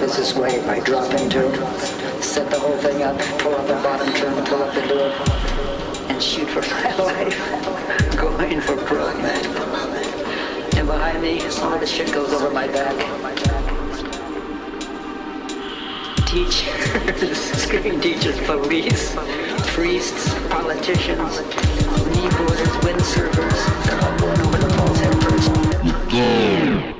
This way by dropping to, set the whole thing up, pull up the bottom, trim, pull up the door, and shoot for my life. Going for broke, man. And behind me, all the shit goes over my back. Teachers, screaming teachers, police, priests, politicians, kneeboarders, windsurfers, they're all going over the falls head first.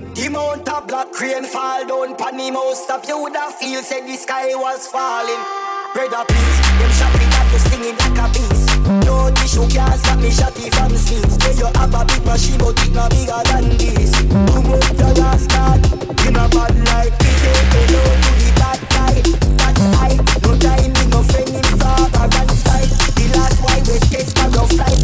The mount of black crane fall down pan him house stop. You woulda feel said the sky was falling. Brother please, them shot me that you stinging like a beast. No tissue can't stop me shotty from scenes. Yeah, you have a big machine, but it not bigger than this. Come up your last card, you know bad like this. Say hello to the bad guy. That's I. No time, no friend in father and style. The last why we test for your flight,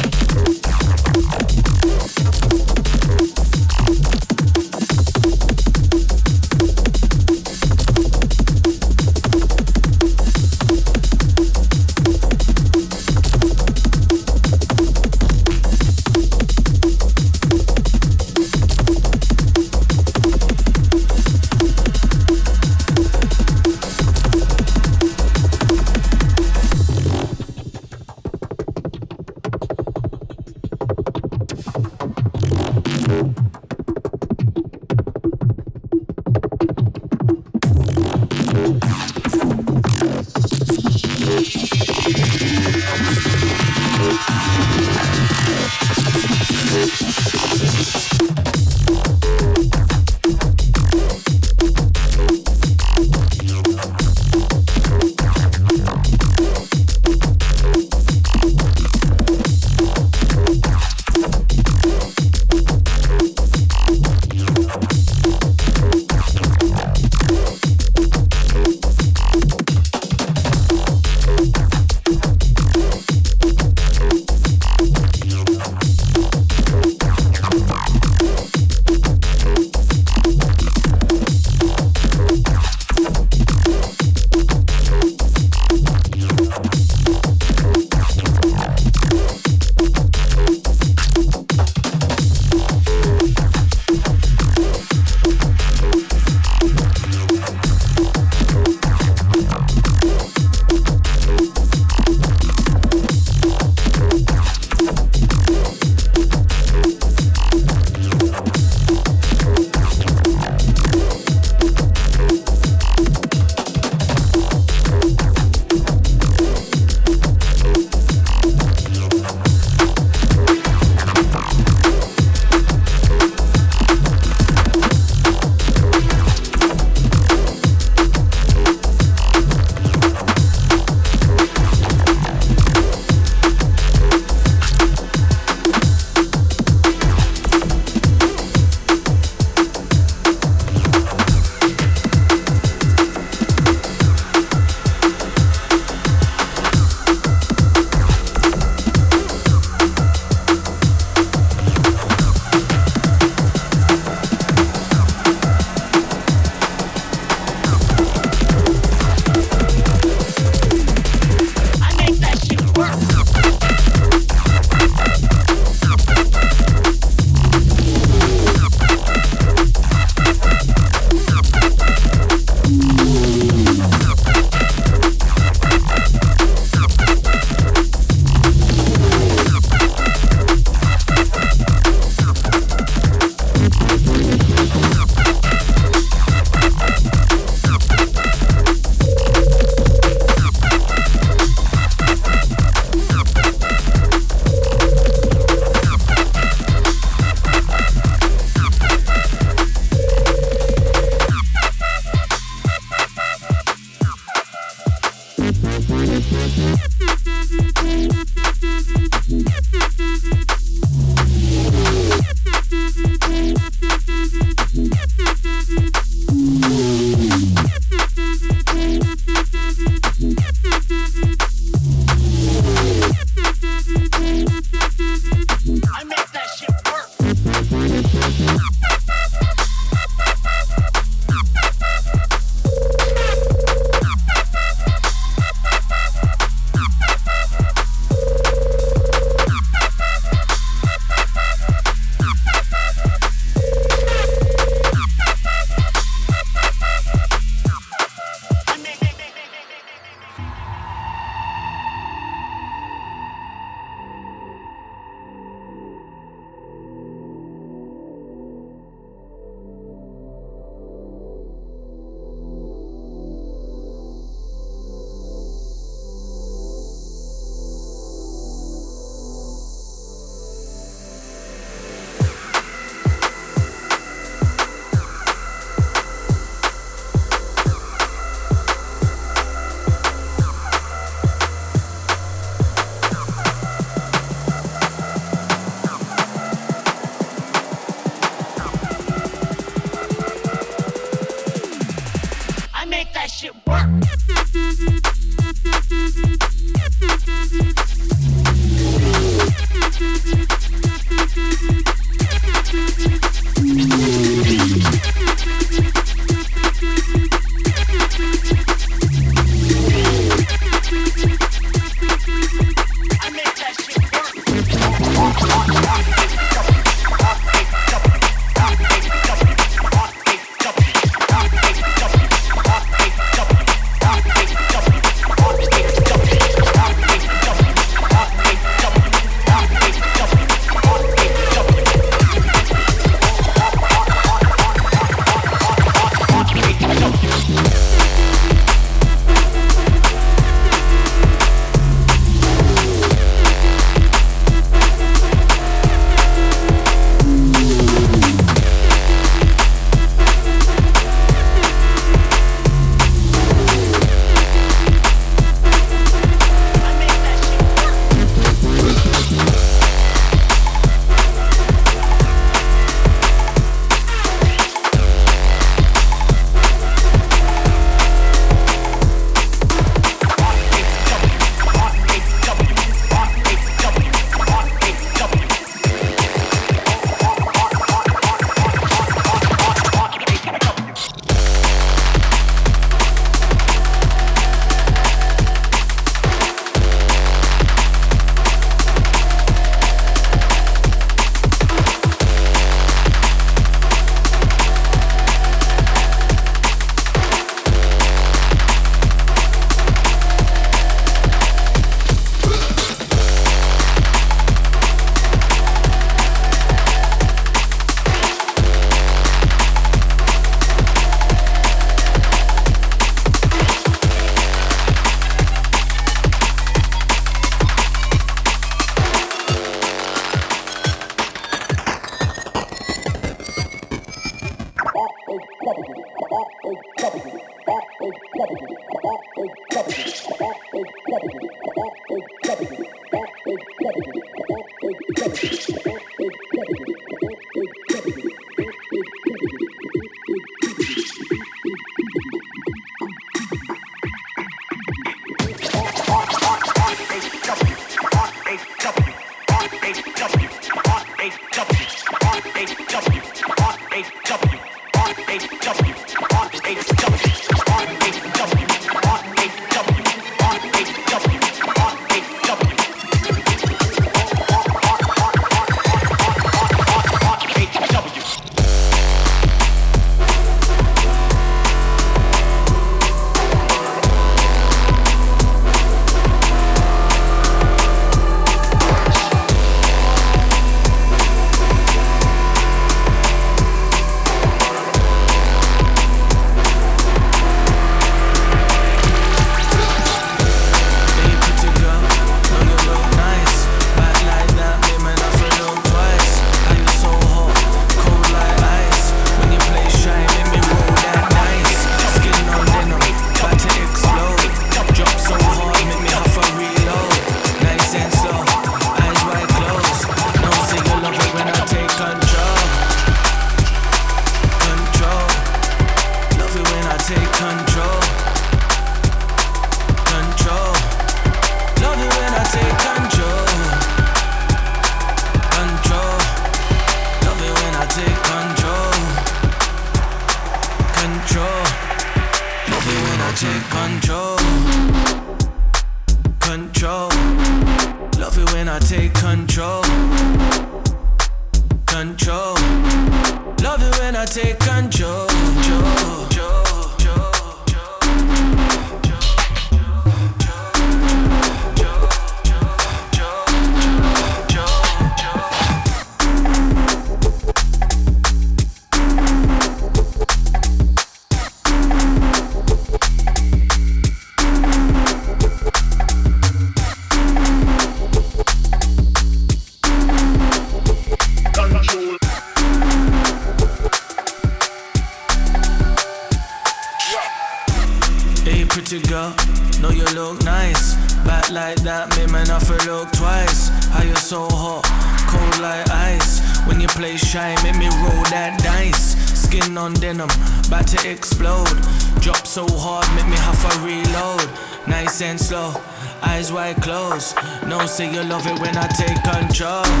say you love it when I take control.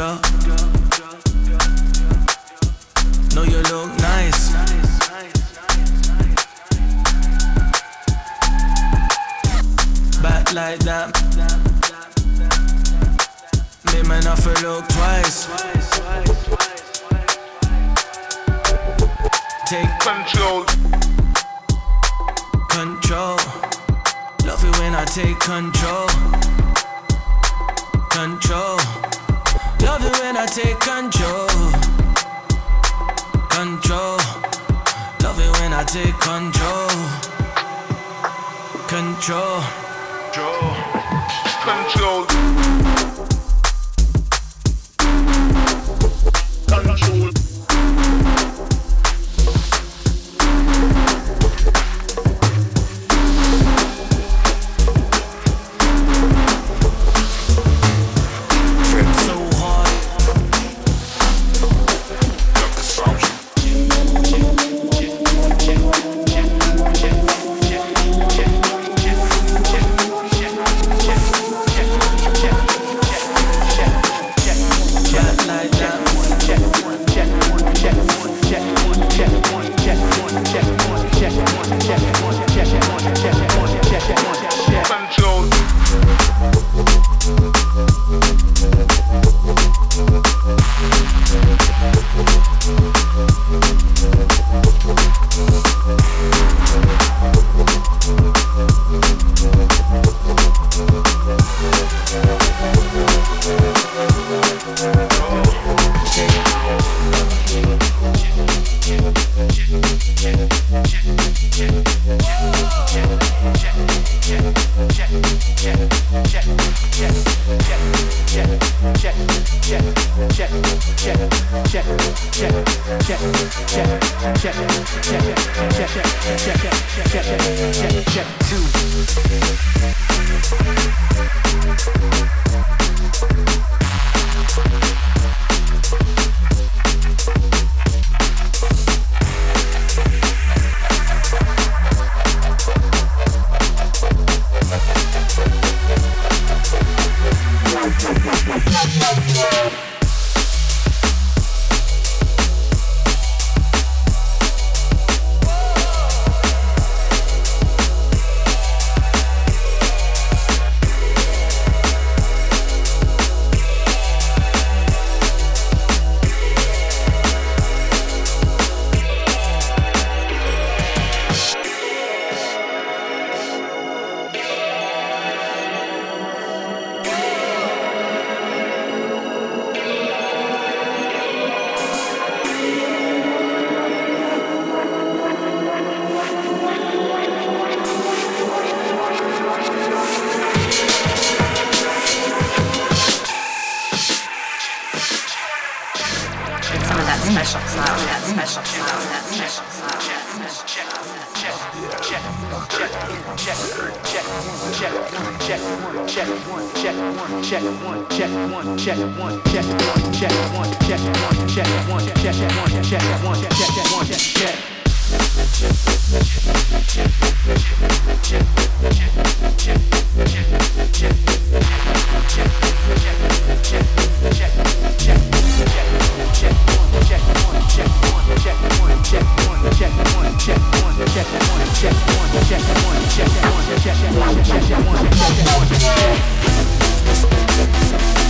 up Check one, check one, check one, check one, check one, check one.